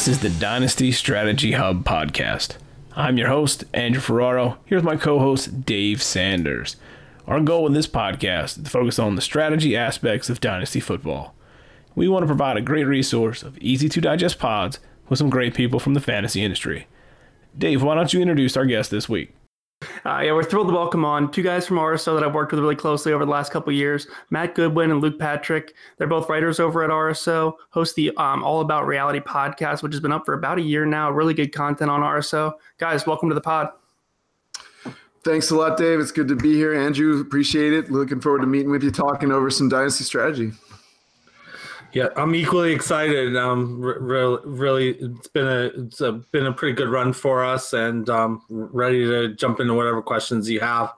This is the Dynasty Strategy Hub podcast. I'm your host, Andrew Ferraro. Here's my co host, Dave Sanders. Our goal in this podcast is to focus on the strategy aspects of Dynasty football. We want to provide a great resource of easy to digest pods with some great people from the fantasy industry. Dave, why don't you introduce our guest this week? Uh, yeah, we're thrilled to welcome on two guys from RSO that I've worked with really closely over the last couple years. Matt Goodwin and Luke Patrick. They're both writers over at RSO. Host the um, All About Reality podcast, which has been up for about a year now. Really good content on RSO. Guys, welcome to the pod. Thanks a lot, Dave. It's good to be here, Andrew. Appreciate it. Looking forward to meeting with you, talking over some dynasty strategy. Yeah, I'm equally excited. Um, really, really, it's been a it's a, been a pretty good run for us, and um, ready to jump into whatever questions you have.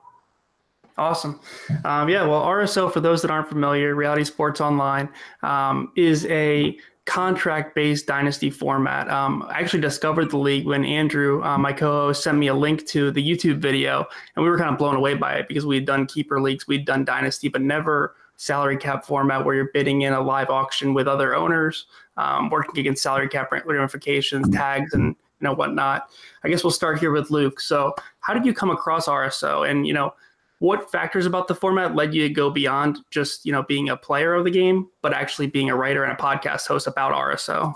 Awesome. Um, yeah, well, RSO, for those that aren't familiar, Reality Sports Online um, is a contract based dynasty format. Um, I actually discovered the league when Andrew, uh, my co host, sent me a link to the YouTube video, and we were kind of blown away by it because we had done keeper leagues, we'd done dynasty, but never salary cap format where you're bidding in a live auction with other owners, um, working against salary cap ramifications, tags, and you know whatnot. I guess we'll start here with Luke. So, how did you come across RSO, and you know what factors about the format led you to go beyond just you know being a player of the game, but actually being a writer and a podcast host about RSO?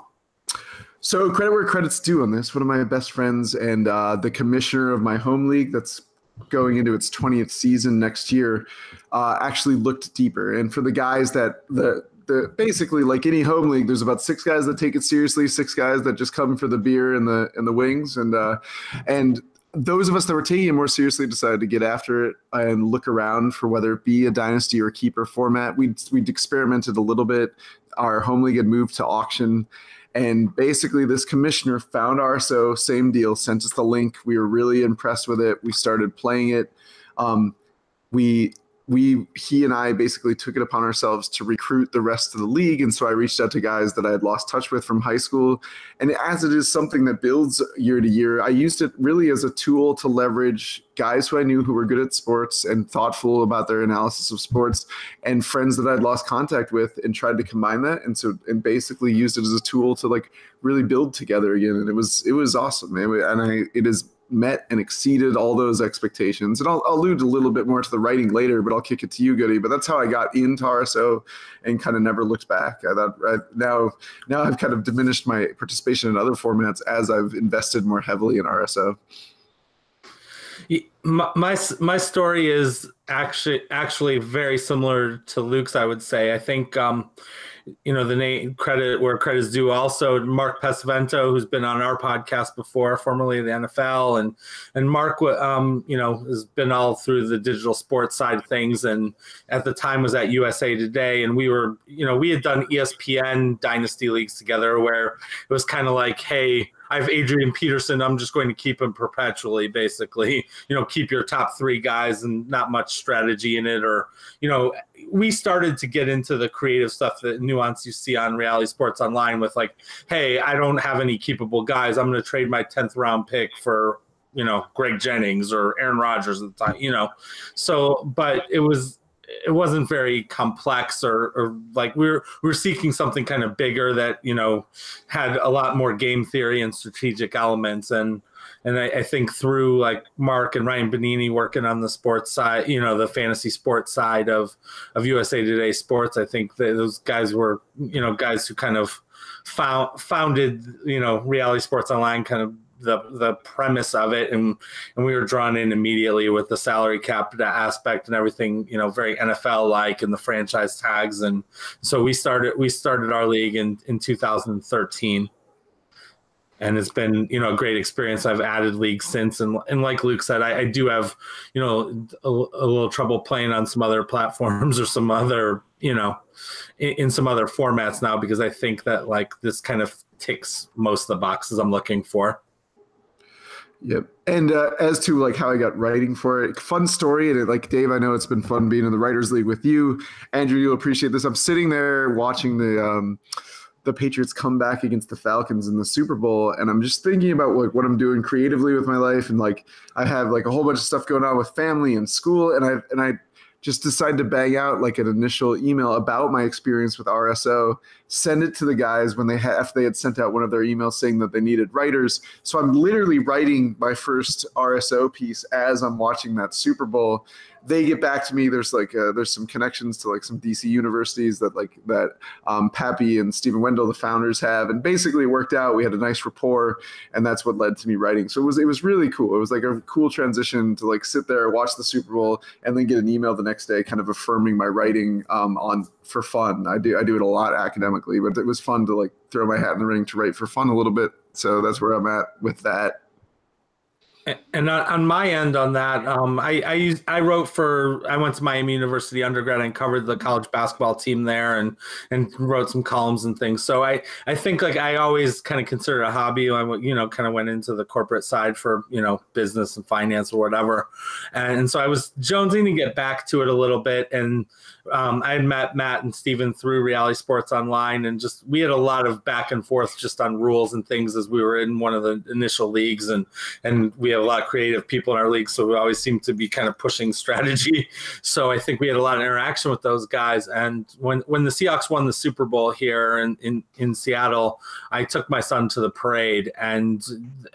So credit where credit's due on this. One of my best friends and uh, the commissioner of my home league that's going into its 20th season next year uh, actually looked deeper. And for the guys that the the basically like any home league, there's about six guys that take it seriously, six guys that just come for the beer and the and the wings, and uh, and those of us that were taking it more seriously decided to get after it and look around for whether it be a dynasty or keeper format. We'd we'd experimented a little bit. Our home league had moved to auction, and basically, this commissioner found RSO, same deal, sent us the link. We were really impressed with it. We started playing it. Um, we we he and I basically took it upon ourselves to recruit the rest of the league, and so I reached out to guys that I had lost touch with from high school. And as it is something that builds year to year, I used it really as a tool to leverage guys who I knew who were good at sports and thoughtful about their analysis of sports, and friends that I'd lost contact with, and tried to combine that, and so and basically used it as a tool to like really build together again. And it was it was awesome, and I it is met and exceeded all those expectations. And I'll, I'll, allude a little bit more to the writing later, but I'll kick it to you, Goody. But that's how I got into RSO and kind of never looked back. I thought I, now, now I've kind of diminished my participation in other formats as I've invested more heavily in RSO. My, my, my story is actually actually very similar to Luke's. I would say. I think um, you know the name credit where credit is due. Also, Mark Pesavento, who's been on our podcast before, formerly the NFL, and and Mark, um, you know, has been all through the digital sports side of things, and at the time was at USA Today, and we were, you know, we had done ESPN Dynasty leagues together, where it was kind of like, hey I have Adrian Peterson. I'm just going to keep him perpetually, basically. You know, keep your top three guys and not much strategy in it. Or, you know, we started to get into the creative stuff, the nuance you see on Reality Sports Online with like, hey, I don't have any keepable guys. I'm going to trade my 10th round pick for, you know, Greg Jennings or Aaron Rodgers at the time, you know. So, but it was it wasn't very complex or, or like we were we were seeking something kind of bigger that you know had a lot more game theory and strategic elements and and I, I, think through like Mark and Ryan Benini working on the sports side, you know, the fantasy sports side of of USA Today Sports, I think those guys were you know guys who kind of found founded you know Reality Sports Online, kind of the the premise of it. And and we were drawn in immediately with the salary cap aspect and everything you know very NFL like and the franchise tags. And so we started we started our league in in 2013 and it's been you know a great experience i've added leagues since and, and like luke said I, I do have you know a, a, little trouble playing on some other platforms or some other you know in, in, some other formats now because i think that like this kind of ticks most of the boxes i'm looking for Yep. And uh, as to like how I got writing for it, fun story. And it, like Dave, I know it's been fun being in the writers league with you. Andrew, you'll appreciate this. I'm sitting there watching the um, the Patriots come back against the Falcons in the Super Bowl, and I'm just thinking about like what I'm doing creatively with my life, and like I have like a whole bunch of stuff going on with family and school, and I and I just decided to bang out like an initial email about my experience with RSO, send it to the guys when they had after they had sent out one of their emails saying that they needed writers. So I'm literally writing my first RSO piece as I'm watching that Super Bowl they get back to me. There's like uh, there's some connections to like some DC universities that like that um, Pappy and Stephen Wendell, the founders, have, and basically it worked out. We had a nice rapport, and that's what led to me writing. So it was it was really cool. It was like a cool transition to like sit there, watch the Super Bowl, and then get an email the next day, kind of affirming my writing um, on for fun. I do I do it a lot academically, but it was fun to like throw my hat in the ring to write for fun a little bit. So that's where I'm at with that. And on my end, on that, um, I, I used, I wrote for I went to Miami University undergrad and covered the college basketball team there and and wrote some columns and things. So I I think like I always kind of considered a hobby. I you know kind of went into the corporate side for you know business and finance or whatever, and, and so I was jonesing to get back to it a little bit and um, I had met Matt and Steven through Reality Sports Online, and just we had a lot of back and forth just on rules and things as we were in one of the initial leagues, and and we have a lot of creative people in our league, so we always seem to be kind of pushing strategy. So I think we had a lot of interaction with those guys. And when when the Seahawks won the Super Bowl here in in, in Seattle, I took my son to the parade and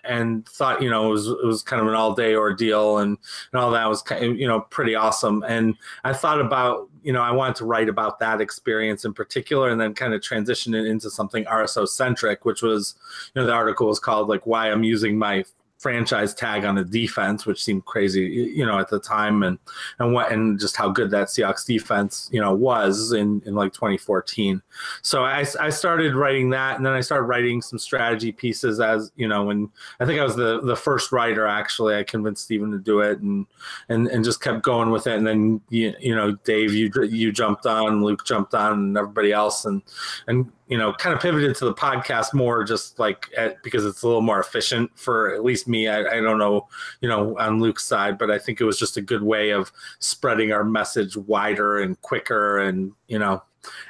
and thought you know it was it was kind of an all day ordeal, and and all that was kind of, you know pretty awesome. And I thought about you know, I wanted to write about that experience in particular and then kind of transition it into something RSO centric, which was, you know, the article was called like why I'm using my franchise tag on the defense, which seemed crazy, you know, at the time, and and what and just how good that Seahawks defense, you know, was in in like 2014. So I I started writing that, and then I started writing some strategy pieces as you know, and I think I was the the first writer actually. I convinced Steven to do it, and and and just kept going with it. And then you you know, Dave, you you jumped on, Luke jumped on, and everybody else, and and you know, kind of pivoted to the podcast more just like at, because it's a little more efficient for at least me. I, I, don't know, you know, on Luke's side, but I think it was just a good way of spreading our message wider and quicker and, you know,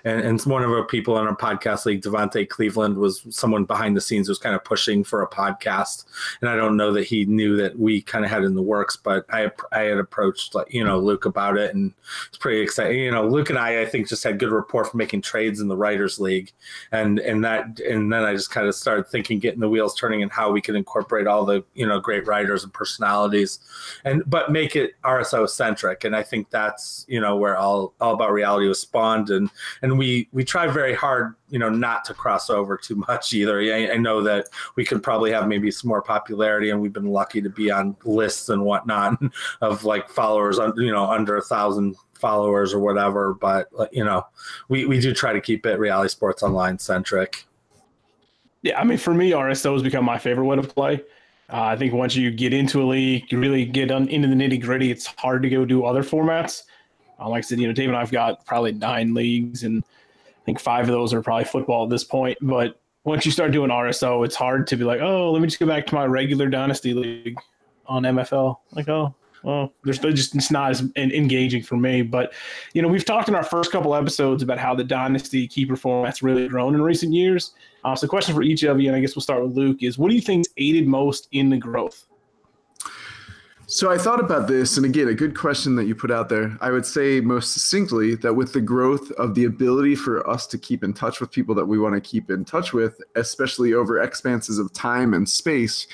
and, and one of our people on our podcast league, Devontae Cleveland, was someone behind the scenes who was kind of pushing for a podcast. And I don't know that he knew that we kind of had in the works, but I I had approached like you know Luke about it, and it's pretty exciting. You know, Luke and I I think just had good rapport for making trades in the writers league, and and that and then I just kind of started thinking, getting the wheels turning, and how we could incorporate all the you know great writers and personalities, and but make it RSO centric. And I think that's you know where all all about reality was spawned and and we we try very hard, you know, not to cross over too much either. I, I, know that we could probably have maybe some more popularity, and we've been lucky to be on lists and whatnot of like followers, you know, under a thousand followers or whatever. But you know, we we do try to keep it reality sports online centric. Yeah, I mean, for me, RSO has become my favorite way to play. Uh, I think once you get into a league, you really get on, into the nitty gritty. It's hard to go do other formats. Uh, like I said, you know, Dave and I've got probably nine leagues, and I think five of those are probably football at this point. But once you start doing RSO, it's hard to be like, oh, let me just go back to my regular dynasty league on MFL. Like, oh, well, there's just it's not as engaging for me. But you know, we've talked in our first couple episodes about how the dynasty keeper format's really grown in recent years. Uh, so, question for each of you, and I guess we'll start with Luke: is what do you think's aided most in the growth? So I thought about this, and again, a good question that you put out there. I would say most succinctly that with the growth of the ability for us to keep in touch with people that we want to keep in touch with, especially over expanses of time and space,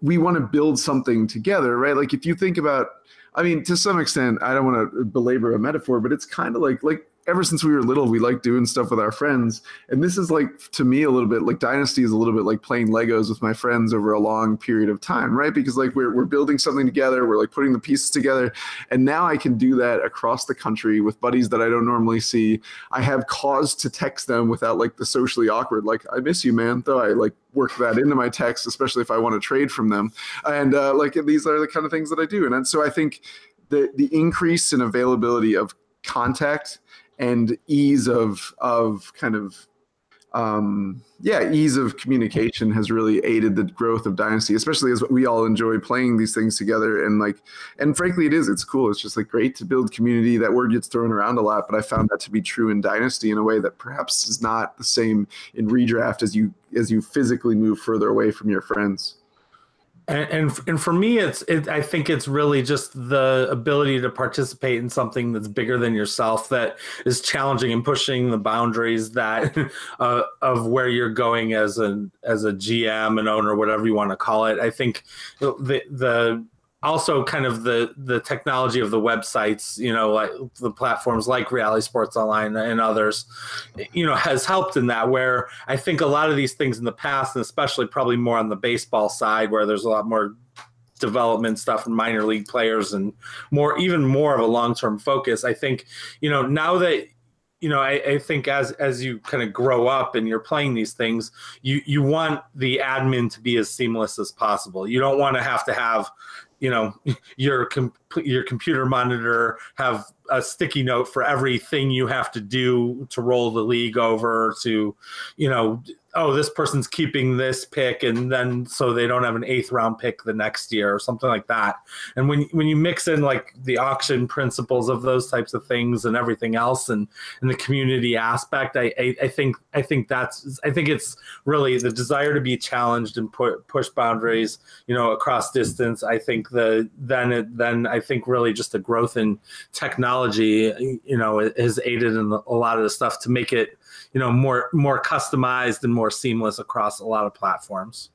we want to build something together, right? Like if you think about, I mean, to some extent, I don't want to belabor a metaphor, but it's kind of like like ever since we were little, we like doing stuff with our friends. And this is like, to me, a little bit like Dynasty is a little bit like playing Legos with my friends over a long period of time, right? Because like we're, we're building something together, we're like putting the pieces together. And now I can do that across the country with buddies that I don't normally see. I have cause to text them without like the socially awkward, like, I miss you, man. Though I like work that into my text, especially if I want to trade from them. And uh, like these are the kind of things that I do. And so I think the, the increase in availability of contact and ease of of kind of um, yeah, ease of communication has really aided the growth of Dynasty, especially as we all enjoy playing these things together. And like, and frankly, it is. It's cool. It's just like great to build community. That word gets thrown around a lot, but I found that to be true in Dynasty in a way that perhaps is not the same in redraft as you as you physically move further away from your friends. And, and and for me, it's it, I think it's really just the ability to participate in something that's bigger than yourself, that is challenging and pushing the boundaries that uh, of where you're going as an as a GM, an owner, whatever you want to call it. I think the the also kind of the the technology of the websites you know like the platforms like reality sports online and others you know has helped in that where i think a lot of these things in the past and especially probably more on the baseball side where there's a lot more development stuff and minor league players and more even more of a long-term focus i think you know now that you know, I, I, think as as you kind of grow up and you're playing these things, you you want the admin to be as seamless as possible. You don't want to have to have, you know your com- your computer monitor have a sticky note for everything you have to do to roll the league over to you know oh, this person's keeping this pick, and then so they don't have an eighth round pick the next year or something like that. And when when you mix in like the auction principles of those types of things and everything else, and and the community aspect, I I, I think I think that's I think it's really the desire to be challenged and put push boundaries, you know, across distance. I think the then it then I think really just the growth in technology, you know, has aided in a lot of the stuff to make it you know more more customized and more seamless across a lot of platforms.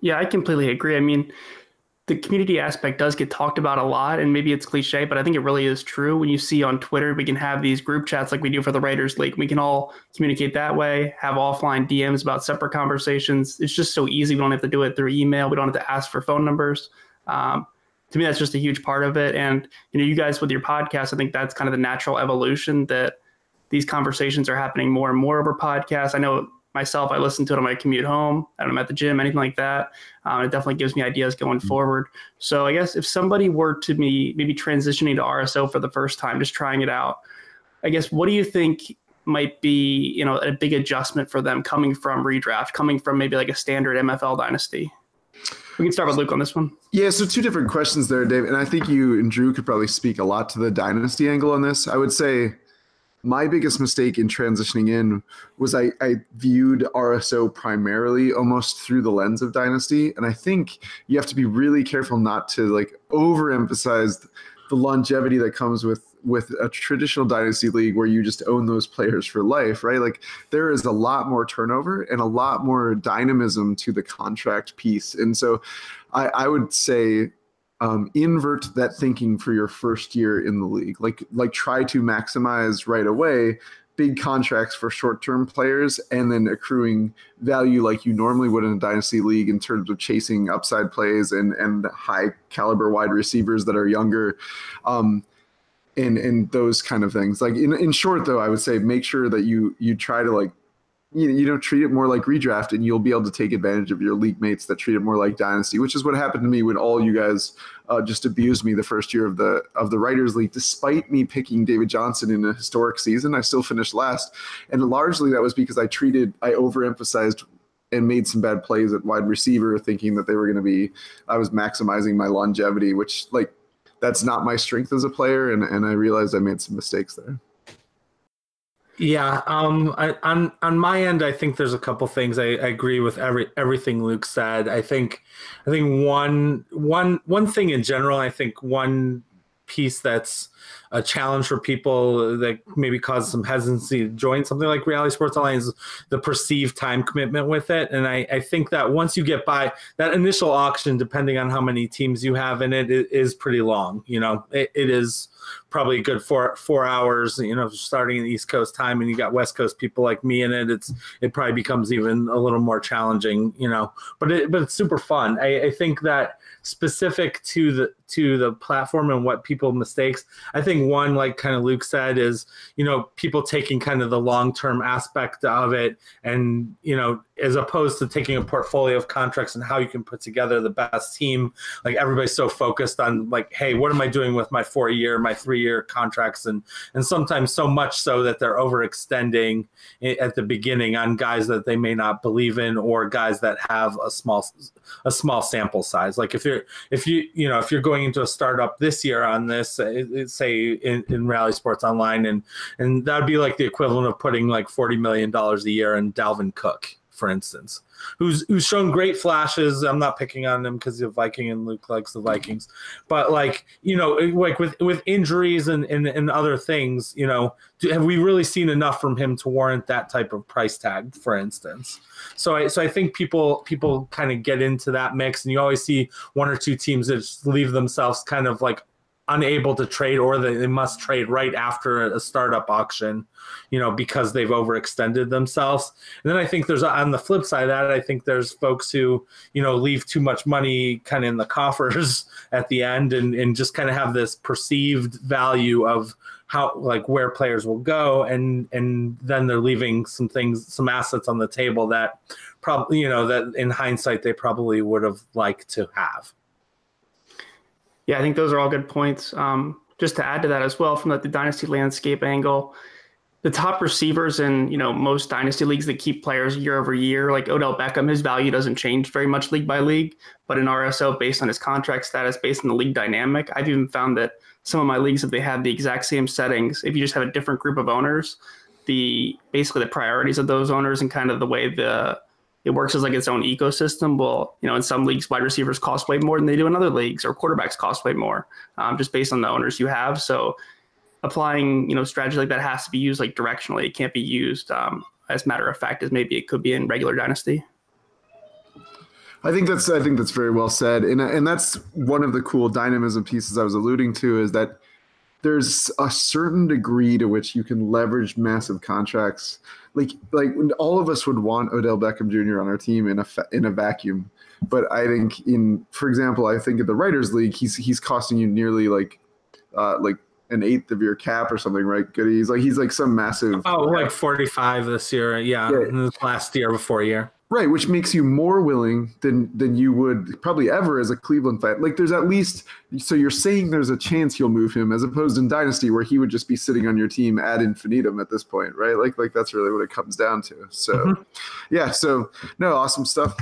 Yeah i completely agree. I mean the community aspect does get talked about a lot and maybe it's cliche but i think it really is true. When you see on twitter we can have these group chats like we do for the writers league. We can all communicate that way have offline dms about separate conversations. It's just so easy. We don't have to do it through email. We don't have to ask for phone numbers. Um, to me that's just a huge part of it. And you know you guys with your podcast i think that's kind of the natural evolution that these conversations are happening more and more over podcasts. I know myself, I listen to it on my commute home, I'm at the gym, anything like that. Um, it definitely gives me ideas going mm-hmm. forward. So I guess if somebody were to be maybe transitioning to RSO for the first time, just trying it out, I guess what do you think might be you know a big adjustment for them coming from redraft, coming from maybe like a standard MFL dynasty? We can start with Luke on this one. Yeah, so two different questions there, Dave, and I think you and Drew could probably speak a lot to the dynasty angle on this. I would say my biggest mistake in transitioning in was I, I viewed RSO primarily almost through the lens of dynasty. And I think you have to be really careful not to like overemphasize the longevity that comes with with a traditional dynasty league where you just own those players for life, right? Like there is a lot more turnover and a lot more dynamism to the contract piece. And so I, I would say um, invert that thinking for your first year in the league. Like like try to maximize right away big contracts for short-term players and then accruing value like you normally would in a dynasty league in terms of chasing upside plays and and high caliber wide receivers that are younger um and and those kind of things like in, in short though i would say make sure that you you try to like you know, you know, treat it more like redraft, and you'll be able to take advantage of your league mates that treat it more like dynasty, which is what happened to me when all you guys uh, just abused me the first year of the of the writers league. Despite me picking David Johnson in a historic season, I still finished last, and largely that was because I treated I overemphasized and made some bad plays at wide receiver, thinking that they were going to be I was maximizing my longevity, which like that's not my strength as a player, and and I realized I made some mistakes there. Yeah, um, I, on on my end, I think there's a couple things. I, I, agree with every everything Luke said. I think, I think one one one thing in general. I think one piece that's a challenge for people that maybe causes some hesitancy to join something like reality sports is the perceived time commitment with it. And I, I think that once you get by that initial auction depending on how many teams you have in it, it is pretty long you know? It, it is probably good four four hours you know starting in east coast time and you got west coast people like me in it it's it probably becomes even a little more challenging you know? But it but it's super fun. I, I think that specific to the to the platform and what people mistakes. I think one like kind of luke said is you know people taking kind of the long term aspect of it and you know as opposed to taking a portfolio of contracts and how you can put together the best team. Like everybody's so focused on like hey what am i doing with my four year my three year contracts? And and sometimes so much so that they're overextending at the beginning on guys that they may not believe in or guys that have a small a small sample size. Like if you're if you you know if you're going into a startup this year on this uh, say in, in reality sports online and and that would be like the equivalent of putting like 40 million dollars a year in dalvin cook for instance, who's who's shown great flashes. I'm not picking on him because the Viking and Luke likes the Vikings, but like you know, like with with injuries and and, and other things, you know, do, have we really seen enough from him to warrant that type of price tag, for instance? So I so I think people people kind of get into that mix, and you always see one or two teams that leave themselves kind of like unable to trade or they, they must trade right after a startup auction you know because they've overextended themselves. And then i think there's on the flip side of that i think there's folks who you know leave too much money kind of in the coffers at the end and, and just kind of have this perceived value of how like where players will go. And and then they're leaving some things some assets on the table that probably you know that in hindsight they probably would have liked to have yeah, I think those are all good points. Um, just to add to that as well, from the, the dynasty landscape angle, the top receivers in you know most dynasty leagues that keep players year over year, like Odell Beckham, his value doesn't change very much league by league. But in RSO, based on his contract status, based on the league dynamic, I've even found that some of my leagues, if they have the exact same settings, if you just have a different group of owners, the basically the priorities of those owners and kind of the way the it works as like its own ecosystem. Well, you know, in some leagues, wide receivers cost way more than they do in other leagues, or quarterbacks cost way more, um, just based on the owners you have. So, applying you know strategy like that has to be used like directionally. It can't be used um, as matter of fact as maybe it could be in regular dynasty. I think that's I think that's very well said, and and that's one of the cool dynamism pieces I was alluding to is that there's a certain degree to which you can leverage massive contracts like like all of us would want Odell Beckham Jr. on our team in a in a vacuum. But I think in, for example, I think in the writers' league, he's he's costing you nearly like, uh, like an eighth of your cap or something, right? Good. He's like he's like some massive. Oh, like forty five this year, yeah, yeah. last year before year. Right, which makes you more willing than than you would probably ever as a Cleveland fan. Like there's at least so you're saying there's a chance you'll move him as opposed in Dynasty where he would just be sitting on your team ad infinitum at this point, right? Like like that's really what it comes down to. So mm-hmm. yeah, so no, awesome stuff.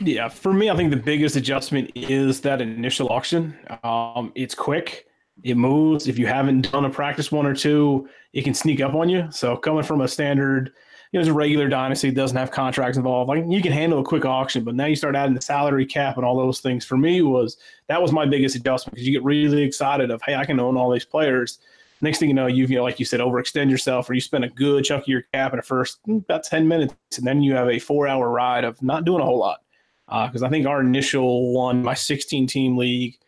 Yeah, for me, I think the biggest adjustment is that initial auction. Um, it's quick, it moves. If you haven't done a practice one or two, it can sneak up on you. So coming from a standard know, it's a regular dynasty, doesn't have contracts involved. Like you can handle a quick auction, but now you start adding the salary cap and all those things. For me, was that was my biggest adjustment because you get really excited of, hey, I can own all these players. Next thing you know, you've you know, like you said, overextend yourself, or you spend a good chunk of your cap in the first mm, about ten minutes, and then you have a four-hour ride of not doing a whole lot. Because uh, I think our initial one, my 16-team league,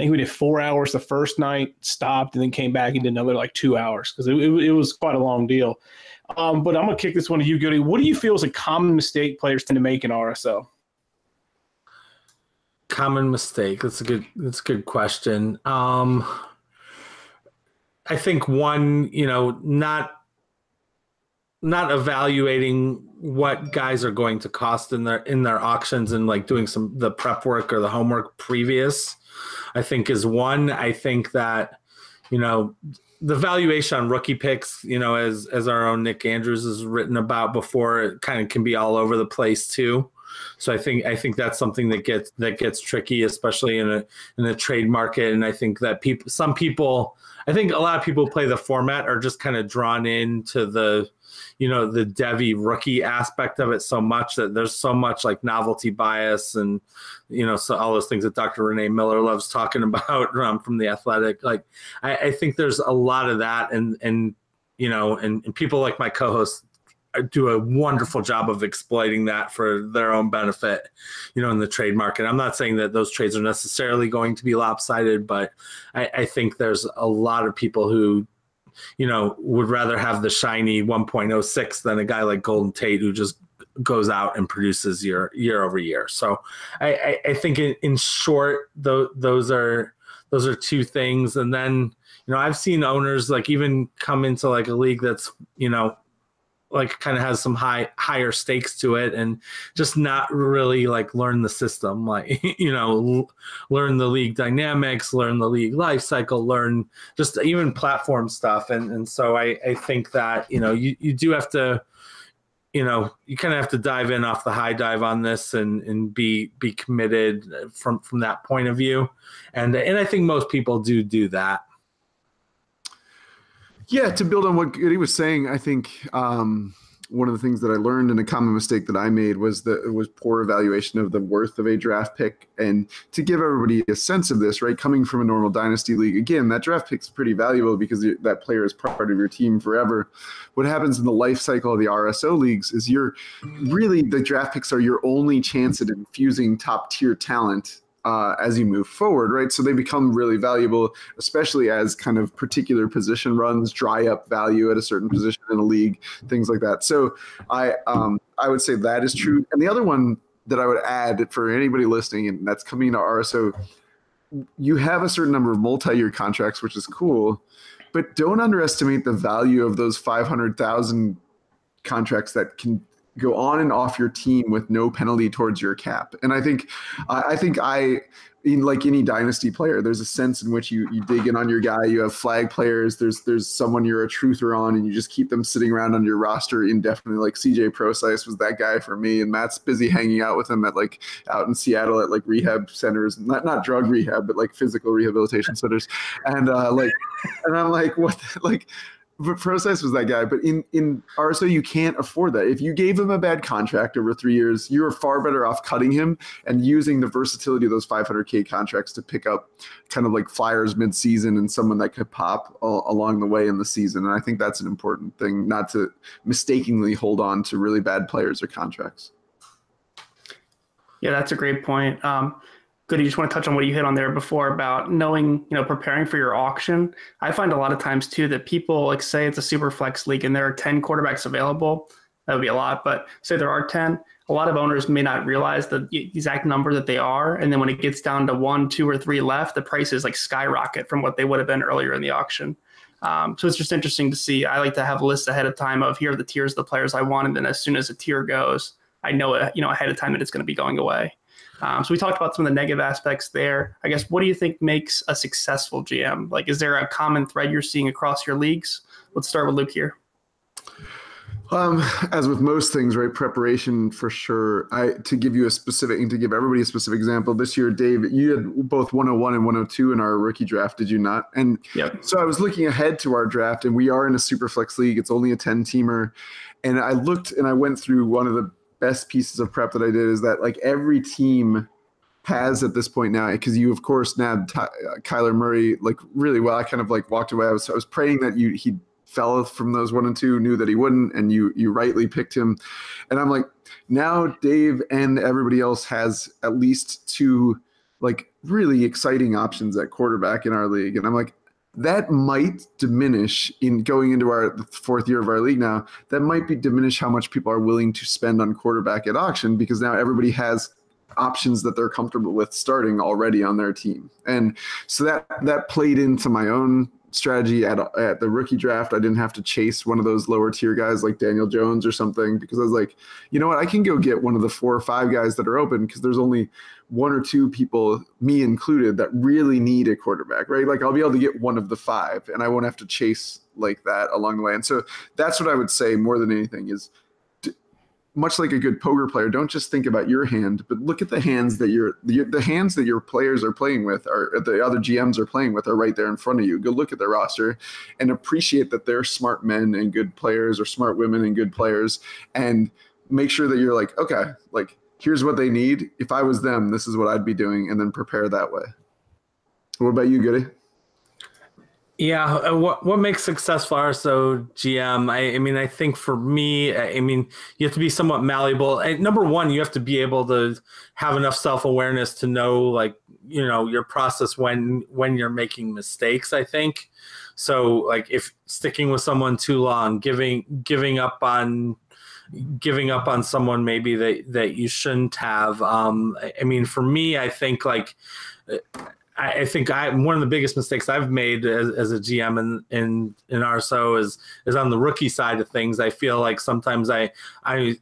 I think we did four hours the first night, stopped, and then came back and did another like two hours because it, it, it was quite a long deal. Um, but I'm gonna kick this one to you, Goody. What do you feel is a common mistake players tend to make in RSO? Common mistake. That's a good. That's a good question. Um, I think one, you know, not not evaluating what guys are going to cost in their in their auctions and like doing some the prep work or the homework previous. I think is one. I think that you know the valuation on rookie picks, you know, as as our own Nick Andrews has written about before, it kind of can be all over the place too. So I think I think that's something that gets that gets tricky, especially in a in a trade market. And I think that people, some people, I think a lot of people play the format are just kind of drawn into the you know the devy rookie aspect of it so much that there's so much like novelty bias and you know so all those things that dr renee miller loves talking about um, from the athletic like I, I, think there's a lot of that and and you know and, and people like my co-host do a wonderful job of exploiting that for their own benefit, you know, in the trade market. I'm not saying that those trades are necessarily going to be lopsided, but I, I think there's a lot of people who you know, would rather have the shiny 1.06 than a guy like Golden Tate who just goes out and produces year year over year. So I, I, I think in, in short, th- those are those are two things. And then you know I've seen owners like even come into like a league that's you know like kind of has some high higher stakes to it and just not really like learn the system like you know learn the league dynamics learn the league life cycle learn just even platform stuff. And and so i i think that you know you, you do have to you know you kind of have to dive in off the high dive on this and and be be committed from from that point of view. And and i think most people do do that yeah, to build on what he was saying, I think um, one of the things that I learned and a common mistake that I made was that was poor evaluation of the worth of a draft pick. And to give everybody a sense of this, right, coming from a normal dynasty league, again, that draft pick's pretty valuable because that player is part of your team forever. What happens in the life cycle of the RSO leagues is you're really the draft picks are your only chance at infusing top tier talent uh, as you move forward, right? So they become really valuable, especially as kind of particular position runs dry up value at a certain position in a league, things like that. So I um, I would say that is true. And the other one that I would add for anybody listening, and that's coming to RSO, you have a certain number of multi-year contracts, which is cool, but don't underestimate the value of those five hundred thousand contracts that can go on and off your team with no penalty towards your cap. And I think, I think I, in like any dynasty player, there's a sense in which you you dig in on your guy. You have flag players. There's there's someone you're a truther on, and you just keep them sitting around on your roster indefinitely. Like CJ Prosise was that guy for me, and Matt's busy hanging out with him at like out in Seattle at like rehab centers, not not drug rehab, but like physical rehabilitation centers, and uh, like, and I'm like, what, like but Prosise was that guy. But in in RSO, you can't afford that. If you gave him a bad contract over three years, you are far better off cutting him and using the versatility of those 500k contracts to pick up kind of like flyers mid-season and someone that could pop all, along the way in the season. And I think that's an important thing, not to mistakenly hold on to really bad players or contracts. Yeah, that's a great point. Um, Goody, just want to touch on what you hit on there before about knowing, you know, preparing for your auction. I find a lot of times too that people like say it's a super flex league and there are 10 quarterbacks available. That would be a lot, but say there are 10, a lot of owners may not realize the exact number that they are. And then when it gets down to one, two, or three left, the prices like skyrocket from what they would have been earlier in the auction. Um, so it's just interesting to see. I like to have lists ahead of time of here are the tiers of the players I want, and then as soon as a tier goes, I know it, you know ahead of time that it's going to be going away. Um, so we talked about some of the negative aspects there. I guess what do you think makes a successful GM? Like, is there a common thread you're seeing across your leagues? Let's start with Luke here. Um, as with most things, right? Preparation for sure. I to give you a specific and to give everybody a specific example. This year, Dave, you had both 101 and 102 in our rookie draft, did you not? And yep. so I was looking ahead to our draft, and we are in a super flex league. It's only a 10 teamer, and I looked and I went through one of the best pieces of prep that I did is that like every team has at this point now because you of course nabbed Ty- uh, Kyler Murray like really well. I kind of like walked away. I was I was praying that you he fell from those one and two, knew that he wouldn't, and you you rightly picked him. And I'm like, now Dave and everybody else has at least two like really exciting options at quarterback in our league. And I'm like, that might diminish in going into our fourth year of our league now. That might be diminish how much people are willing to spend on quarterback at auction because now everybody has options that they're comfortable with starting already on their team. And so that that played into my own strategy at at the rookie draft. I didn't have to chase one of those lower tier guys like Daniel Jones or something because I was like, you know what, I can go get one of the four or five guys that are open because there's only one or two people, me included, that really need a quarterback, right? Like I'll be able to get one of the five, and I won't have to chase like that along the way. And so that's what I would say more than anything is much like a good poker player, don't just think about your hand, but look at the hands that your the, hands that your players are playing with, or the other GMs are playing with, are right there in front of you. Go look at their roster and appreciate that they're smart men and good players, or smart women and good players, and make sure that you're like, okay, like here's what they need. If I was them, this is what I'd be doing, and then prepare that way. What about you, Goody? Yeah, uh, what what makes successful RSO GM? I, I, mean, I think for me, I mean, you have to be somewhat malleable. number one, you have to be able to have enough self awareness to know, like, you know, your process when when you're making mistakes. I think so. Like, if sticking with someone too long, giving giving up on giving up on someone maybe that that you shouldn't have. Um, I mean, for me, I think like I, think I one of the biggest mistakes I've made as, as, a GM in, in in RSO is is on the rookie side of things. I feel like sometimes I I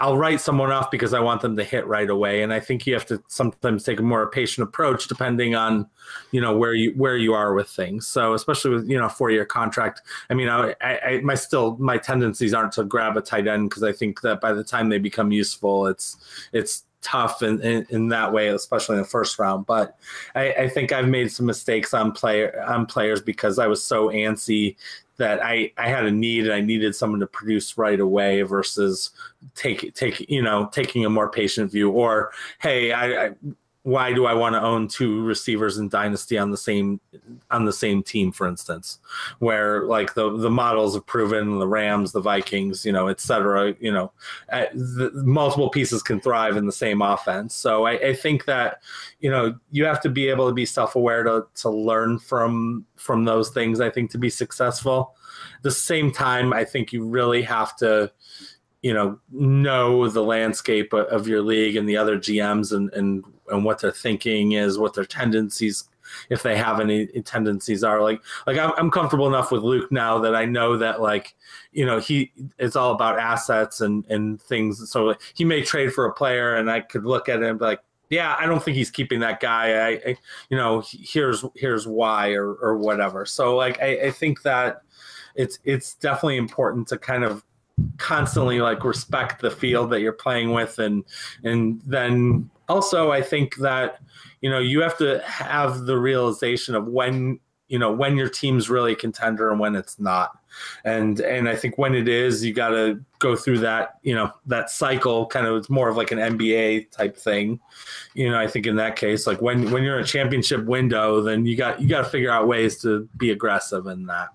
I'll write someone off because I want them to hit right away, and I think you have to sometimes take a more patient approach depending on you know where you where you are with things. So especially with you know four year contract, I mean I, I my still my tendencies aren't to grab a tight end because I think that by the time they become useful, it's it's tough in, in, in, that way, especially in the first round. But I, I, think I've made some mistakes on player on players because I was so antsy that I, I had a need and I needed someone to produce right away versus take take you know taking a more patient view or hey I, I why do I want to own two receivers in dynasty on the same on the same team, for instance, where like the the models have proven the Rams, the Vikings, you know, et cetera, you know, uh, the, multiple pieces can thrive in the same offense. So I, I think that you know you have to be able to be self aware to to learn from from those things. I think to be successful. At the same time, I think you really have to you know know the landscape of your league and the other GMs and and and what their thinking is, what their tendencies if they have any tendencies are. Like like I'm, I'm comfortable enough with Luke now that I know that like you know he it's all about assets and and things. So he may trade for a player and I could look at it and be like yeah I don't think he's keeping that guy. I, I you know here's here's why or or whatever. So like I, I think that it's it's definitely important to kind of constantly like respect the field that you're playing with and and then also i think that you know you have to have the realization of when you know when your team's really a contender and when it's not. And and i think when it is you got to go through that you know that cycle kind of it's more of like an nba type thing. You know i think in that case like when when you're in a championship window then you got you got to figure out ways to be aggressive in that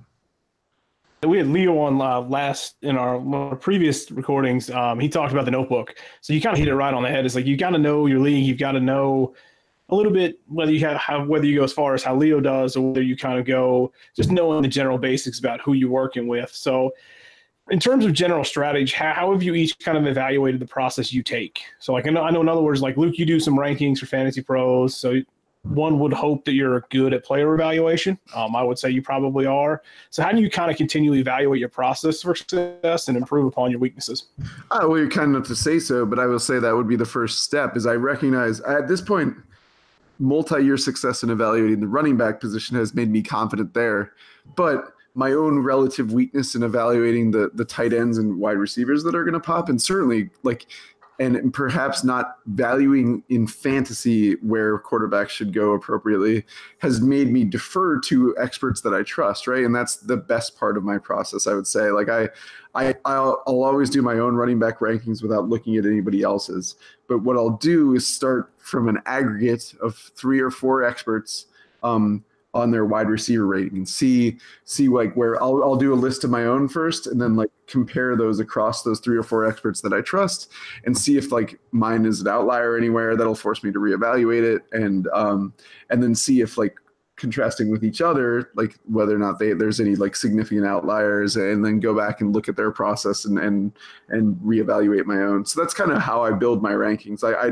we had Leo on uh, last in our previous recordings. Um, he talked about the notebook, so you kind of hit it right on the head. It's like you got to know your league. You've got to know a little bit whether you have, have, whether you go as far as how Leo does, or whether you kind of go just knowing the general basics about who you're working with. So, in terms of general strategy, how, how have you each kind of evaluated the process you take? So, like I know, I know in other words, like Luke, you do some rankings for Fantasy Pros, so one would hope that you're good at player evaluation. Um, I would say you probably are. So, how do you kind of continually evaluate your process for success and improve upon your weaknesses? Uh, well, you're kind enough to say so, but I will say that would be the first step. Is I recognize at this point, multi-year success in evaluating the running back position has made me confident there, but my own relative weakness in evaluating the the tight ends and wide receivers that are going to pop, and certainly like and perhaps not valuing in fantasy where quarterbacks should go appropriately has made me defer to experts that I trust, right? And that's the best part of my process, I would say. Like I, I, I'll, I'll always do my own running back rankings without looking at anybody else's. But what I'll do is start from an aggregate of three or four experts. Um, on their wide receiver rating. And see see like where I'll I'll do a list of my own first and then like compare those across those three or four experts that I trust and see if like mine is an outlier anywhere that'll force me to reevaluate it and um and then see if like contrasting with each other like whether or not they there's any like significant outliers and then go back and look at their process and and and reevaluate my own. So that's kind of how i build my rankings. I i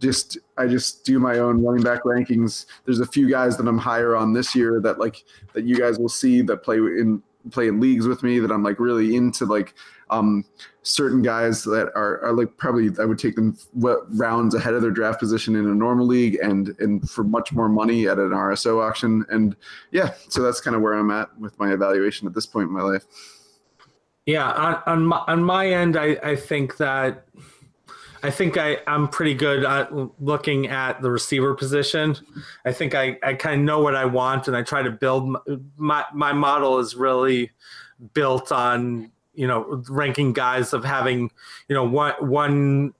just I just do my own running back rankings. There's a few guys that I'm higher on this year that like that you guys will see that play in play in leagues with me that I'm like really into like um certain guys that are, are like probably I would take them rounds ahead of their draft position in a normal league and and for much more money at an RSO auction and yeah so that's kind of where I'm at with my evaluation at this point in my life. Yeah, on on my, on my end I I think that I think I, I'm pretty good at looking at the receiver position. I think I, I kind of know what I want and I try to build my, my model is really built on, you know, ranking guys of having, you know, one, one,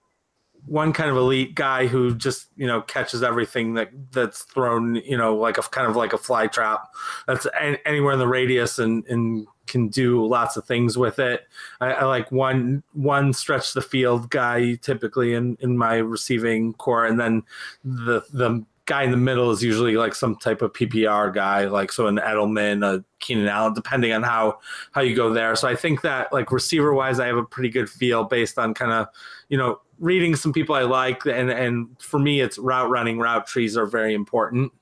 one kind of elite guy who just, you know, catches everything that that's thrown, you know, like a kind of like a fly trap that's anywhere in the radius and, and can do lots of things with it. I, I, like one one stretch the field guy typically in in my receiving corps, and then the the guy in the middle is usually like some type of PPR guy, like so an Edelman, a Keenan Allen, depending on how how you go there. So I think that like receiver wise, I have a pretty good feel based on kind of you know reading some people I like, and and for me, it's route running, route trees are very important.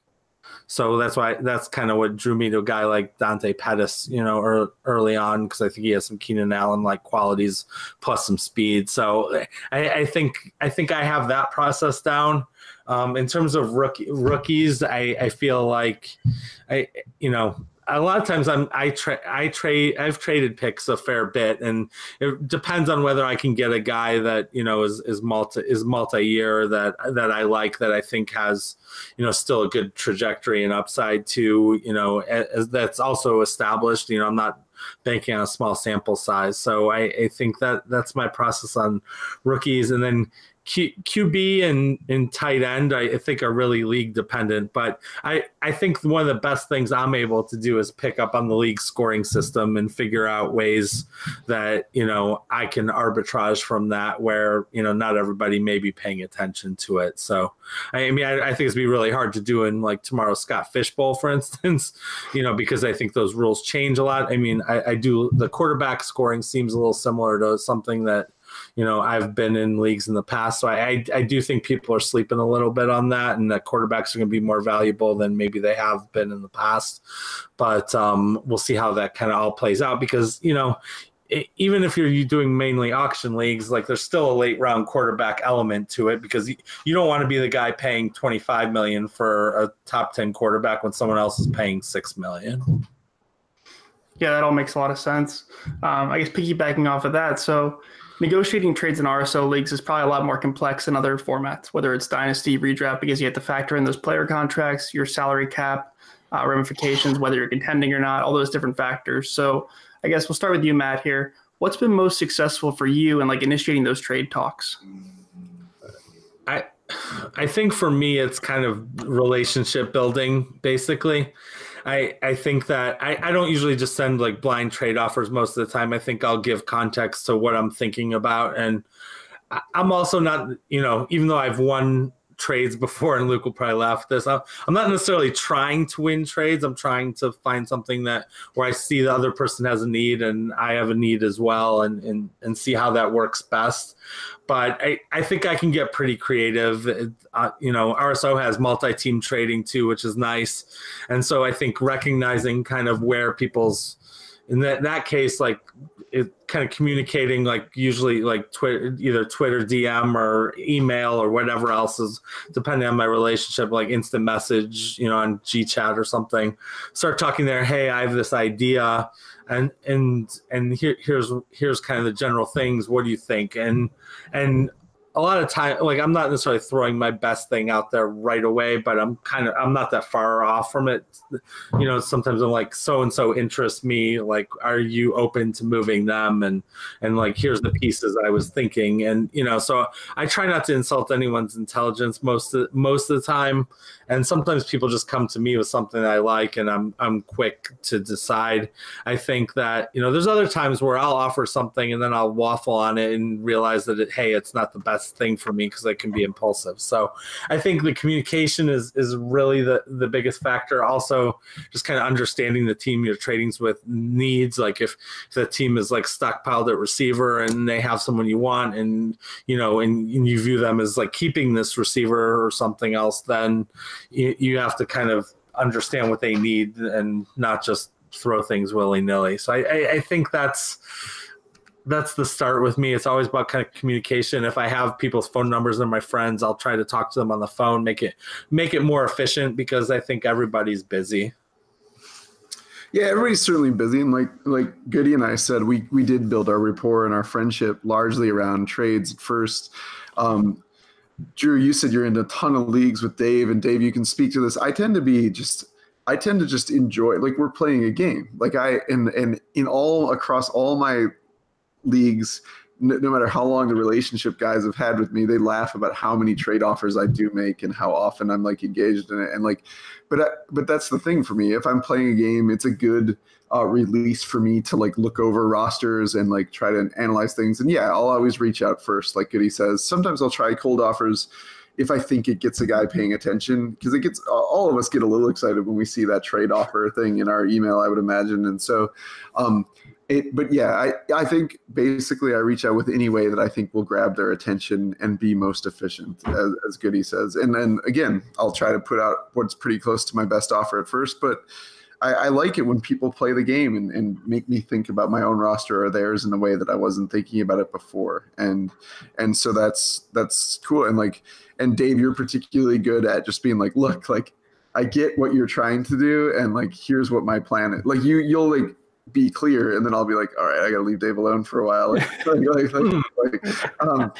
So that's why that's kind of what drew me to a guy like Dante Pettis, you know, er, early on because I think he has some Keenan Allen like qualities plus some speed. So I, I, think I think I have that process down. Um, in terms of rookie, rookies, I, I feel like I you know a lot of times I'm I trade I trade I've traded picks a fair bit, and it depends on whether I can get a guy that you know is is multi is multi year that that I like that I think has you know still a good trajectory and upside to you know as, that's also established. You know I'm not banking on a small sample size, so I, I think that that's my process on rookies, and then Q, QB and, and tight end, I, think, are really league dependent. But I, I think one of the best things I'm able to do is pick up on the league scoring system and figure out ways that, you know, I can arbitrage from that where, you know, not everybody may be paying attention to it. So, I mean, I, I think it's be really hard to do in like tomorrow's Scott Fishbowl, for instance, you know, because I think those rules change a lot. I mean, I, I do the quarterback scoring seems a little similar to something that you know, I've been in leagues in the past, so I, I, I do think people are sleeping a little bit on that, and that quarterbacks are going to be more valuable than maybe they have been in the past. But um, we'll see how that kind of all plays out because you know, even if you're doing mainly auction leagues, like there's still a late round quarterback element to it because you don't want to be the guy paying 25 million for a top 10 quarterback when someone else is paying six million. Yeah, that all makes a lot of sense. Um, I guess piggybacking off of that, so negotiating trades in RSO leagues is probably a lot more complex than other formats, whether it's dynasty, redraft, because you have to factor in those player contracts, your salary cap, uh, ramifications, whether you're contending or not, all those different factors. So I guess we'll start with you, Matt. Here, what's been most successful for you in like initiating those trade talks? I I think for me, it's kind of relationship building, basically. I, I think that I, I don't usually just send like blind trade offers most of the time. I think I'll give context to what I'm thinking about. And I'm also not, you know, even though I've won trades before, and Luke will probably laugh at this. I'm, I'm not necessarily trying to win trades. I'm trying to find something that where I see the other person has a need and I have a need as well, and and and see how that works best but I, I think I can get pretty creative. Uh, you know, RSO has multi-team trading too, which is nice, and so I think recognizing kind of where people's in that that case, like it kind of communicating, like usually like Twitter, either Twitter DM or email or whatever else is depending on my relationship, like instant message, you know, on GChat or something. Start talking there. Hey, I have this idea and and and here, here's here's kind of the general things what do you think and and a lot of time like i'm not necessarily throwing my best thing out there right away but i'm kind of i'm not that far off from it. You know sometimes i'm like so and so interests me like are you open to moving them? And and like here's the pieces i was thinking. And you know so i try not to insult anyone's intelligence most of, most of the time and sometimes people just come to me with something I like and I'm I'm quick to decide. I think that you know there's other times where I'll offer something and then I'll waffle on it and realize that it, hey it's not the best thing for me because I can be impulsive. So I think the communication is is really the the biggest factor. Also just kind of understanding the team you're trading with needs. Like if, if the team is like stockpiled at receiver and they have someone you want and you know and, and you view them as like keeping this receiver or something else, then you, you have to kind of understand what they need and not just throw things willy nilly. So I, I, I, think that's that's the start with me. It's always about kind of communication. If I have people's phone numbers and my friends, I'll try to talk to them on the phone, make it make it more efficient because I think everybody's busy. Yeah, everybody's certainly busy, and like like Goody and I said, we we did build our rapport and our friendship largely around trades at first. Um, Drew, you said you're in a ton of leagues with Dave, and Dave, you can speak to this. I tend to be just, I tend to just enjoy, like we're playing a game. Like I, and and in all across all my leagues, no, no, matter how long the relationship guys have had with me, they laugh about how many trade offers I do make and how often I'm like engaged in it. And like, but I, but that's the thing for me. If I'm playing a game, it's a good uh, release for me to like look over rosters and like try to analyze things. And yeah, I'll always reach out first, like Goody says. Sometimes I'll try cold offers if I think it gets a guy paying attention, because it gets all of us get a little excited when we see that trade offer thing in our email, I would imagine. And so, um, it, but yeah, I, I think basically I reach out with any way that I think will grab their attention and be most efficient, as, as Goody says. And then again, I'll try to put out what's pretty close to my best offer at first, but I, I like it when people play the game and, and make me think about my own roster or theirs in a way that I wasn't thinking about it before. And and so that's that's cool. And like and Dave, you're particularly good at just being like, look, like I get what you're trying to do, and like here's what my plan is. Like you you'll like be clear, and then I'll be like, all right, I gotta leave Dave alone for a while. Like, like, like, like, um,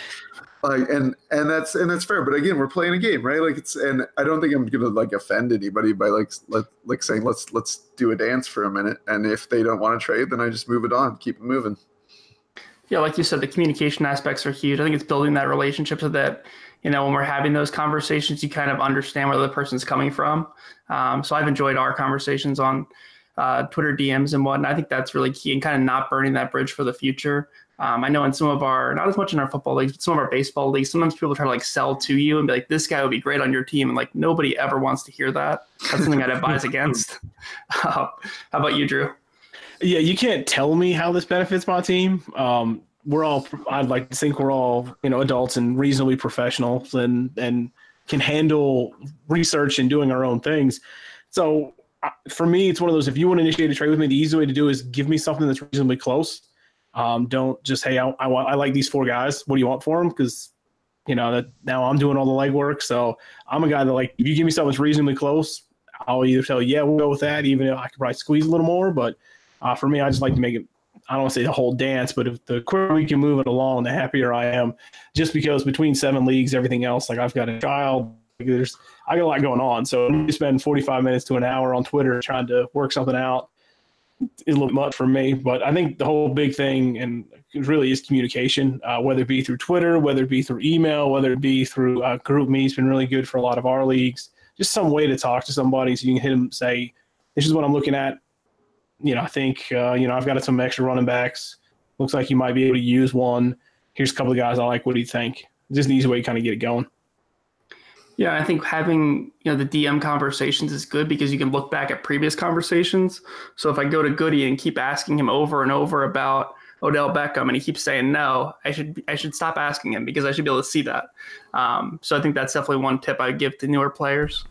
like and and that's and that's fair but again we're playing a game right? Like it's and i don't think i'm gonna like offend anybody by like let, like saying let's let's do a dance for a minute and if they don't want to trade then i just move it on keep it moving. Yeah like you said the communication aspects are huge. I think it's building that relationship so that you know when we're having those conversations you kind of understand where the person's coming from. Um, so i've enjoyed our conversations on uh, twitter dms and whatnot i think that's really key and kind of not burning that bridge for the future um, I know in some of our, not as much in our football leagues, but some of our baseball leagues, sometimes people try to like sell to you and be like, this guy would be great on your team. And like nobody ever wants to hear that. That's something I'd advise against. Uh, how about you, Drew? Yeah, you can't tell me how this benefits my team. Um, we're all, I'd like to think we're all, you know, adults and reasonably professionals and, and can handle research and doing our own things. So for me, it's one of those, if you want to initiate a trade with me, the easy way to do is give me something that's reasonably close um, don't just hey, I, I want I like these four guys. What do you want for them? Because you know that now I'm doing all the legwork. So I'm a guy that like if you give me something that's reasonably close, I'll either tell you yeah we'll go with that, even if I could probably squeeze a little more. But uh, for me, I just like to make it. I don't want to say the whole dance, but if the quicker we can move it along, the happier I am. Just because between seven leagues, everything else, like I've got a child, there's I got a lot going on. So you spend 45 minutes to an hour on Twitter trying to work something out is a little much for me. But I think the whole big thing and really is communication, uh, whether it be through Twitter, whether it be through email, whether it be through uh, GroupMe. It's been really good for a lot of our leagues. Just some way to talk to somebody so you can hit them, say, "This is what I'm looking at." You know, I think uh, you know I've got some extra running backs. Looks like you might be able to use one. Here's a couple of guys I like. What do you think? Just an easy way to kind of get it going. Yeah, I think having you know the DM conversations is good because you can look back at previous conversations. So if I go to Goody and keep asking him over and over about Odell Beckham and he keeps saying no, I should I should stop asking him because I should be able to see that. Um, so I think that's definitely one tip I'd give to newer players.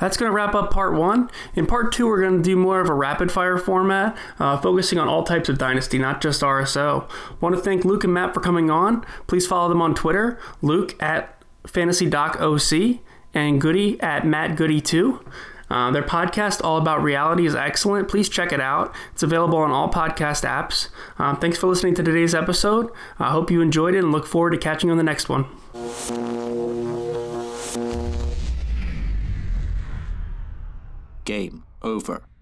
That's going to wrap up part one. In part two, we're going to do more of a rapid fire format, uh, focusing on all types of Dynasty, not just RSO. Want to thank Luke and Matt for coming on. Please follow them on Twitter, Luke at Fantasy Doc OC and Goody at Matt Goody 2. Uh, their podcast, All About Reality, is excellent. Please check it out. It's available on all podcast apps. Um, thanks for listening to today's episode. I hope you enjoyed it and look forward to catching you on the next one. Game over.